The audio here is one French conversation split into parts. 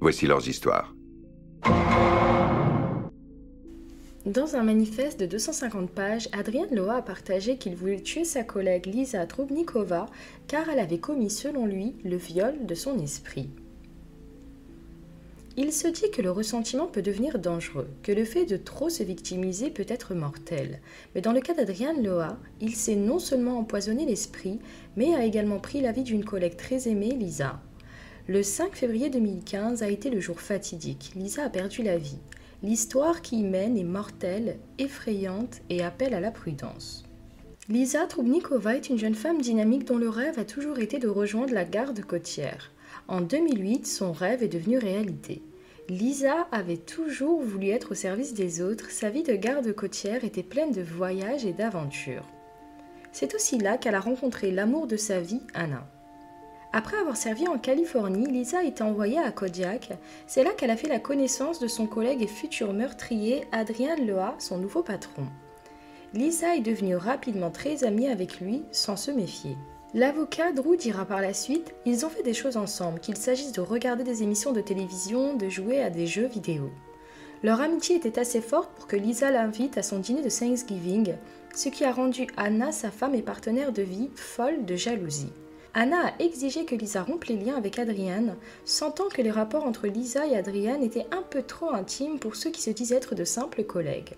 Voici leurs histoires. Dans un manifeste de 250 pages, Adrien Loa a partagé qu'il voulait tuer sa collègue Lisa Trubnikova car elle avait commis, selon lui, le viol de son esprit. Il se dit que le ressentiment peut devenir dangereux, que le fait de trop se victimiser peut être mortel. Mais dans le cas d'Adrien Loa, il s'est non seulement empoisonné l'esprit, mais a également pris la vie d'une collègue très aimée, Lisa. Le 5 février 2015 a été le jour fatidique. Lisa a perdu la vie. L'histoire qui y mène est mortelle, effrayante et appelle à la prudence. Lisa Trubnikova est une jeune femme dynamique dont le rêve a toujours été de rejoindre la garde côtière. En 2008, son rêve est devenu réalité. Lisa avait toujours voulu être au service des autres, sa vie de garde côtière était pleine de voyages et d'aventures. C'est aussi là qu'elle a rencontré l'amour de sa vie, Anna. Après avoir servi en Californie, Lisa a été envoyée à Kodiak. C'est là qu'elle a fait la connaissance de son collègue et futur meurtrier, Adrien Loa, son nouveau patron. Lisa est devenue rapidement très amie avec lui, sans se méfier. L'avocat Drew dira par la suite Ils ont fait des choses ensemble, qu'il s'agisse de regarder des émissions de télévision, de jouer à des jeux vidéo. Leur amitié était assez forte pour que Lisa l'invite à son dîner de Thanksgiving, ce qui a rendu Anna, sa femme et partenaire de vie, folle de jalousie. Anna a exigé que Lisa rompe les liens avec Adrienne, sentant que les rapports entre Lisa et Adrienne étaient un peu trop intimes pour ceux qui se disaient être de simples collègues.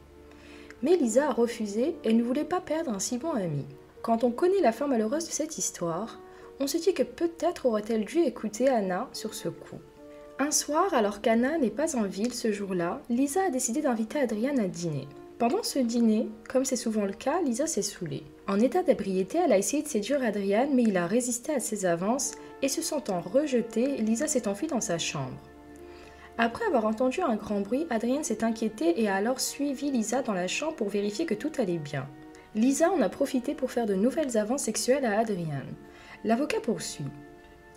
Mais Lisa a refusé et ne voulait pas perdre un si bon ami. Quand on connaît la fin malheureuse de cette histoire, on se dit que peut-être aurait-elle dû écouter Anna sur ce coup. Un soir, alors qu'Anna n'est pas en ville ce jour-là, Lisa a décidé d'inviter Adrienne à dîner. Pendant ce dîner, comme c'est souvent le cas, Lisa s'est saoulée. En état d'ébriété, elle a essayé de séduire Adrian, mais il a résisté à ses avances et se sentant rejetée, Lisa s'est enfuie dans sa chambre. Après avoir entendu un grand bruit, Adrienne s'est inquiétée et a alors suivi Lisa dans la chambre pour vérifier que tout allait bien. Lisa en a profité pour faire de nouvelles avances sexuelles à Adrian. L'avocat poursuit.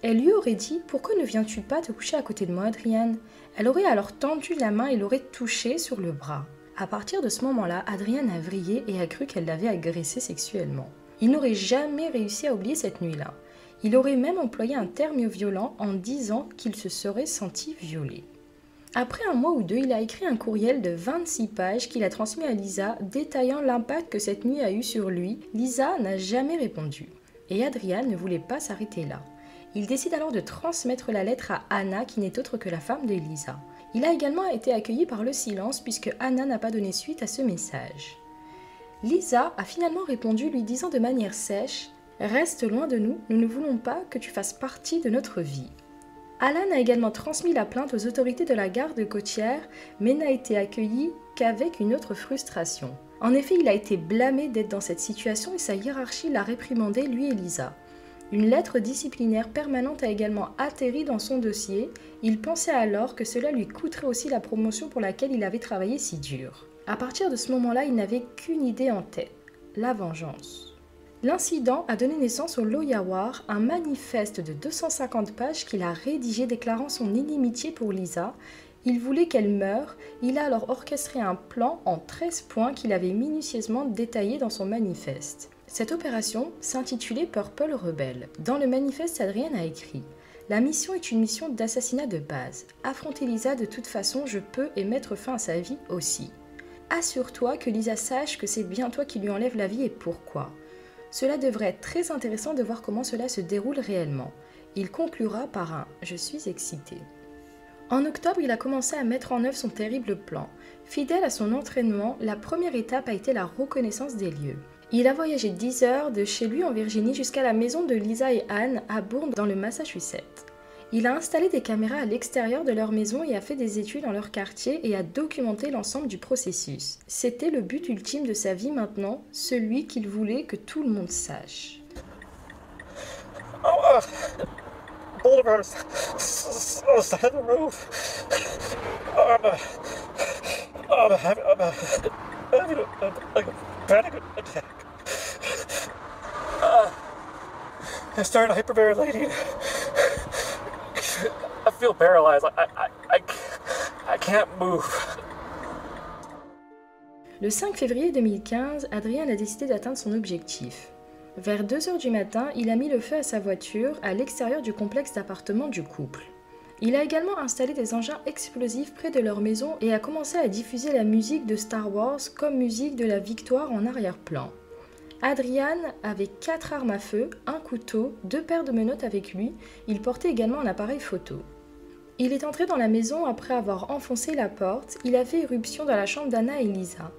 Elle lui aurait dit Pourquoi ne viens-tu pas te coucher à côté de moi, Adrienne Elle aurait alors tendu la main et l'aurait touché sur le bras. À partir de ce moment-là, Adrienne a vrillé et a cru qu'elle l'avait agressé sexuellement. Il n'aurait jamais réussi à oublier cette nuit-là. Il aurait même employé un terme violent en disant qu'il se serait senti violé. Après un mois ou deux, il a écrit un courriel de 26 pages qu'il a transmis à Lisa détaillant l'impact que cette nuit a eu sur lui. Lisa n'a jamais répondu. Et Adrienne ne voulait pas s'arrêter là. Il décide alors de transmettre la lettre à Anna qui n'est autre que la femme de Lisa. Il a également été accueilli par le silence puisque Anna n'a pas donné suite à ce message. Lisa a finalement répondu lui disant de manière sèche Reste loin de nous, nous ne voulons pas que tu fasses partie de notre vie. Alan a également transmis la plainte aux autorités de la garde côtière, mais n'a été accueilli qu'avec une autre frustration. En effet, il a été blâmé d'être dans cette situation et sa hiérarchie l'a réprimandé lui et Lisa. Une lettre disciplinaire permanente a également atterri dans son dossier. Il pensait alors que cela lui coûterait aussi la promotion pour laquelle il avait travaillé si dur. À partir de ce moment-là, il n'avait qu'une idée en tête, la vengeance. L'incident a donné naissance au Loyawar, un manifeste de 250 pages qu'il a rédigé déclarant son inimitié pour Lisa. Il voulait qu'elle meure, il a alors orchestré un plan en 13 points qu'il avait minutieusement détaillé dans son manifeste. Cette opération s'intitulait Purple Rebel. Dans le manifeste, Adrien a écrit La mission est une mission d'assassinat de base. Affronter Lisa de toute façon, je peux et mettre fin à sa vie aussi. Assure-toi que Lisa sache que c'est bien toi qui lui enlève la vie et pourquoi. Cela devrait être très intéressant de voir comment cela se déroule réellement. Il conclura par un Je suis excité. En octobre, il a commencé à mettre en œuvre son terrible plan. Fidèle à son entraînement, la première étape a été la reconnaissance des lieux. Il a voyagé 10 heures de chez lui en Virginie jusqu'à la maison de Lisa et Anne à Bourne dans le Massachusetts. Il a installé des caméras à l'extérieur de leur maison et a fait des études dans leur quartier et a documenté l'ensemble du processus. C'était le but ultime de sa vie maintenant, celui qu'il voulait que tout le monde sache. Oh, I feel paralyzed. I, can't move. Le 5 février 2015, Adrien a décidé d'atteindre son objectif. Vers 2 heures du matin, il a mis le feu à sa voiture à l'extérieur du complexe d'appartements du couple. Il a également installé des engins explosifs près de leur maison et a commencé à diffuser la musique de Star Wars comme musique de la victoire en arrière-plan. Adrian avait quatre armes à feu, un couteau, deux paires de menottes avec lui. Il portait également un appareil photo. Il est entré dans la maison après avoir enfoncé la porte. Il a fait éruption dans la chambre d'Anna et Lisa.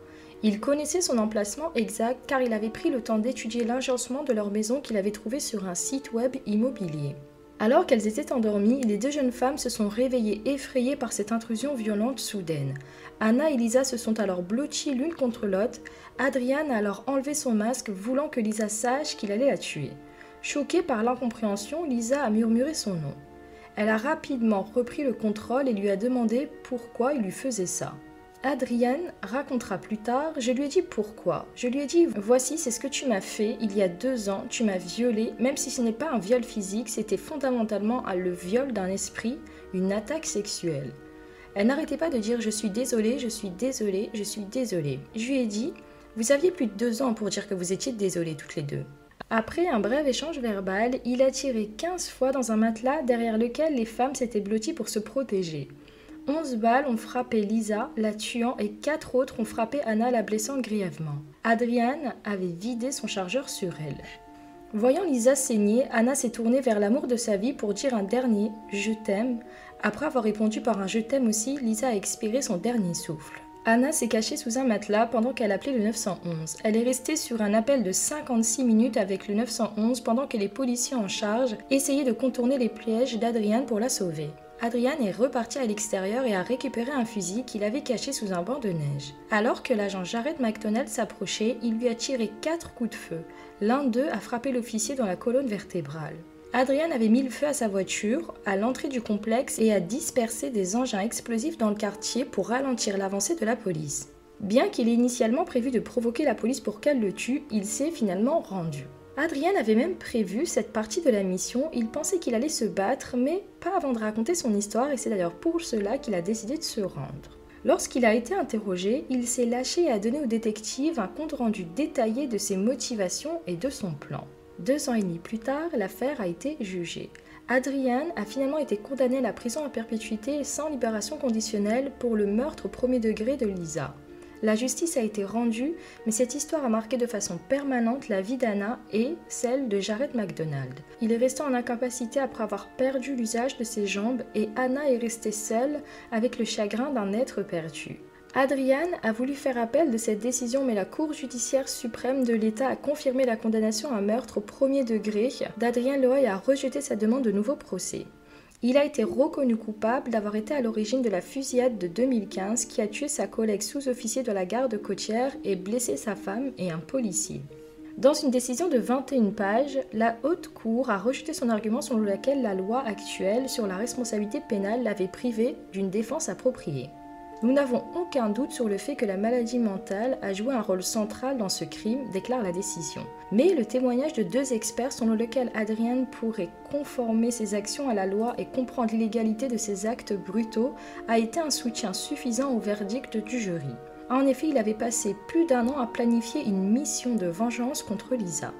Il connaissait son emplacement exact car il avait pris le temps d'étudier l'agencement de leur maison qu'il avait trouvé sur un site web immobilier. Alors qu'elles étaient endormies, les deux jeunes femmes se sont réveillées effrayées par cette intrusion violente soudaine. Anna et Lisa se sont alors blotties l'une contre l'autre. Adrian a alors enlevé son masque, voulant que Lisa sache qu'il allait la tuer. Choquée par l'incompréhension, Lisa a murmuré son nom. Elle a rapidement repris le contrôle et lui a demandé pourquoi il lui faisait ça. Adrienne racontera plus tard, je lui ai dit pourquoi. Je lui ai dit, voici, c'est ce que tu m'as fait il y a deux ans, tu m'as violé, même si ce n'est pas un viol physique, c'était fondamentalement le viol d'un esprit, une attaque sexuelle. Elle n'arrêtait pas de dire, je suis désolée, je suis désolée, je suis désolée. Je lui ai dit, vous aviez plus de deux ans pour dire que vous étiez désolées toutes les deux. Après un bref échange verbal, il a tiré 15 fois dans un matelas derrière lequel les femmes s'étaient blotties pour se protéger. 11 balles ont frappé Lisa, la tuant, et 4 autres ont frappé Anna, la blessant grièvement. Adriane avait vidé son chargeur sur elle. Voyant Lisa saigner, Anna s'est tournée vers l'amour de sa vie pour dire un dernier Je t'aime. Après avoir répondu par un Je t'aime aussi, Lisa a expiré son dernier souffle. Anna s'est cachée sous un matelas pendant qu'elle appelait le 911. Elle est restée sur un appel de 56 minutes avec le 911 pendant que les policiers en charge essayaient de contourner les pièges d'Adriane pour la sauver. Adrian est reparti à l'extérieur et a récupéré un fusil qu'il avait caché sous un banc de neige. Alors que l'agent Jared McDonald s'approchait, il lui a tiré quatre coups de feu. L'un d'eux a frappé l'officier dans la colonne vertébrale. Adrian avait mis le feu à sa voiture, à l'entrée du complexe et a dispersé des engins explosifs dans le quartier pour ralentir l'avancée de la police. Bien qu'il ait initialement prévu de provoquer la police pour qu'elle le tue, il s'est finalement rendu. Adrien avait même prévu cette partie de la mission, il pensait qu'il allait se battre, mais pas avant de raconter son histoire, et c'est d'ailleurs pour cela qu'il a décidé de se rendre. Lorsqu'il a été interrogé, il s'est lâché et a donné au détective un compte-rendu détaillé de ses motivations et de son plan. Deux ans et demi plus tard, l'affaire a été jugée. Adrian a finalement été condamné à la prison à perpétuité sans libération conditionnelle pour le meurtre au premier degré de Lisa. La justice a été rendue, mais cette histoire a marqué de façon permanente la vie d'Anna et celle de Jared McDonald. Il est resté en incapacité après avoir perdu l'usage de ses jambes et Anna est restée seule avec le chagrin d'un être perdu. Adrian a voulu faire appel de cette décision, mais la Cour judiciaire suprême de l'État a confirmé la condamnation à meurtre au premier degré d'Adrien Loy a rejeté sa demande de nouveau procès. Il a été reconnu coupable d'avoir été à l'origine de la fusillade de 2015 qui a tué sa collègue sous-officier de la garde côtière et blessé sa femme et un policier. Dans une décision de 21 pages, la Haute Cour a rejeté son argument selon lequel la loi actuelle sur la responsabilité pénale l'avait privé d'une défense appropriée. Nous n'avons aucun doute sur le fait que la maladie mentale a joué un rôle central dans ce crime, déclare la décision. Mais le témoignage de deux experts selon lequel Adrian pourrait conformer ses actions à la loi et comprendre l'illégalité de ses actes brutaux a été un soutien suffisant au verdict du jury. En effet, il avait passé plus d'un an à planifier une mission de vengeance contre Lisa.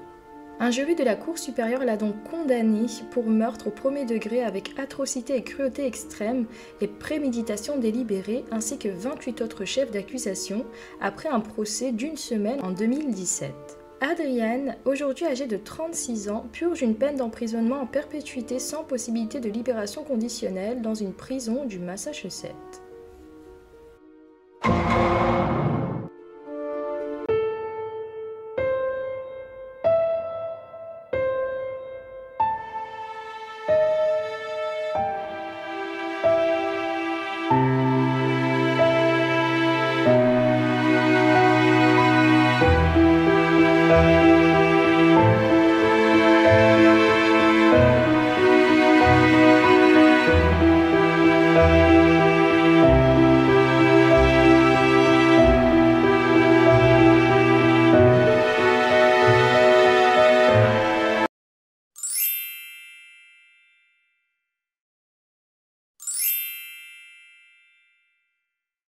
Un jury de la Cour supérieure l'a donc condamné pour meurtre au premier degré avec atrocité et cruauté extrême et préméditation délibérée, ainsi que 28 autres chefs d'accusation, après un procès d'une semaine en 2017. Adrienne, aujourd'hui âgée de 36 ans, purge une peine d'emprisonnement en perpétuité sans possibilité de libération conditionnelle dans une prison du Massachusetts.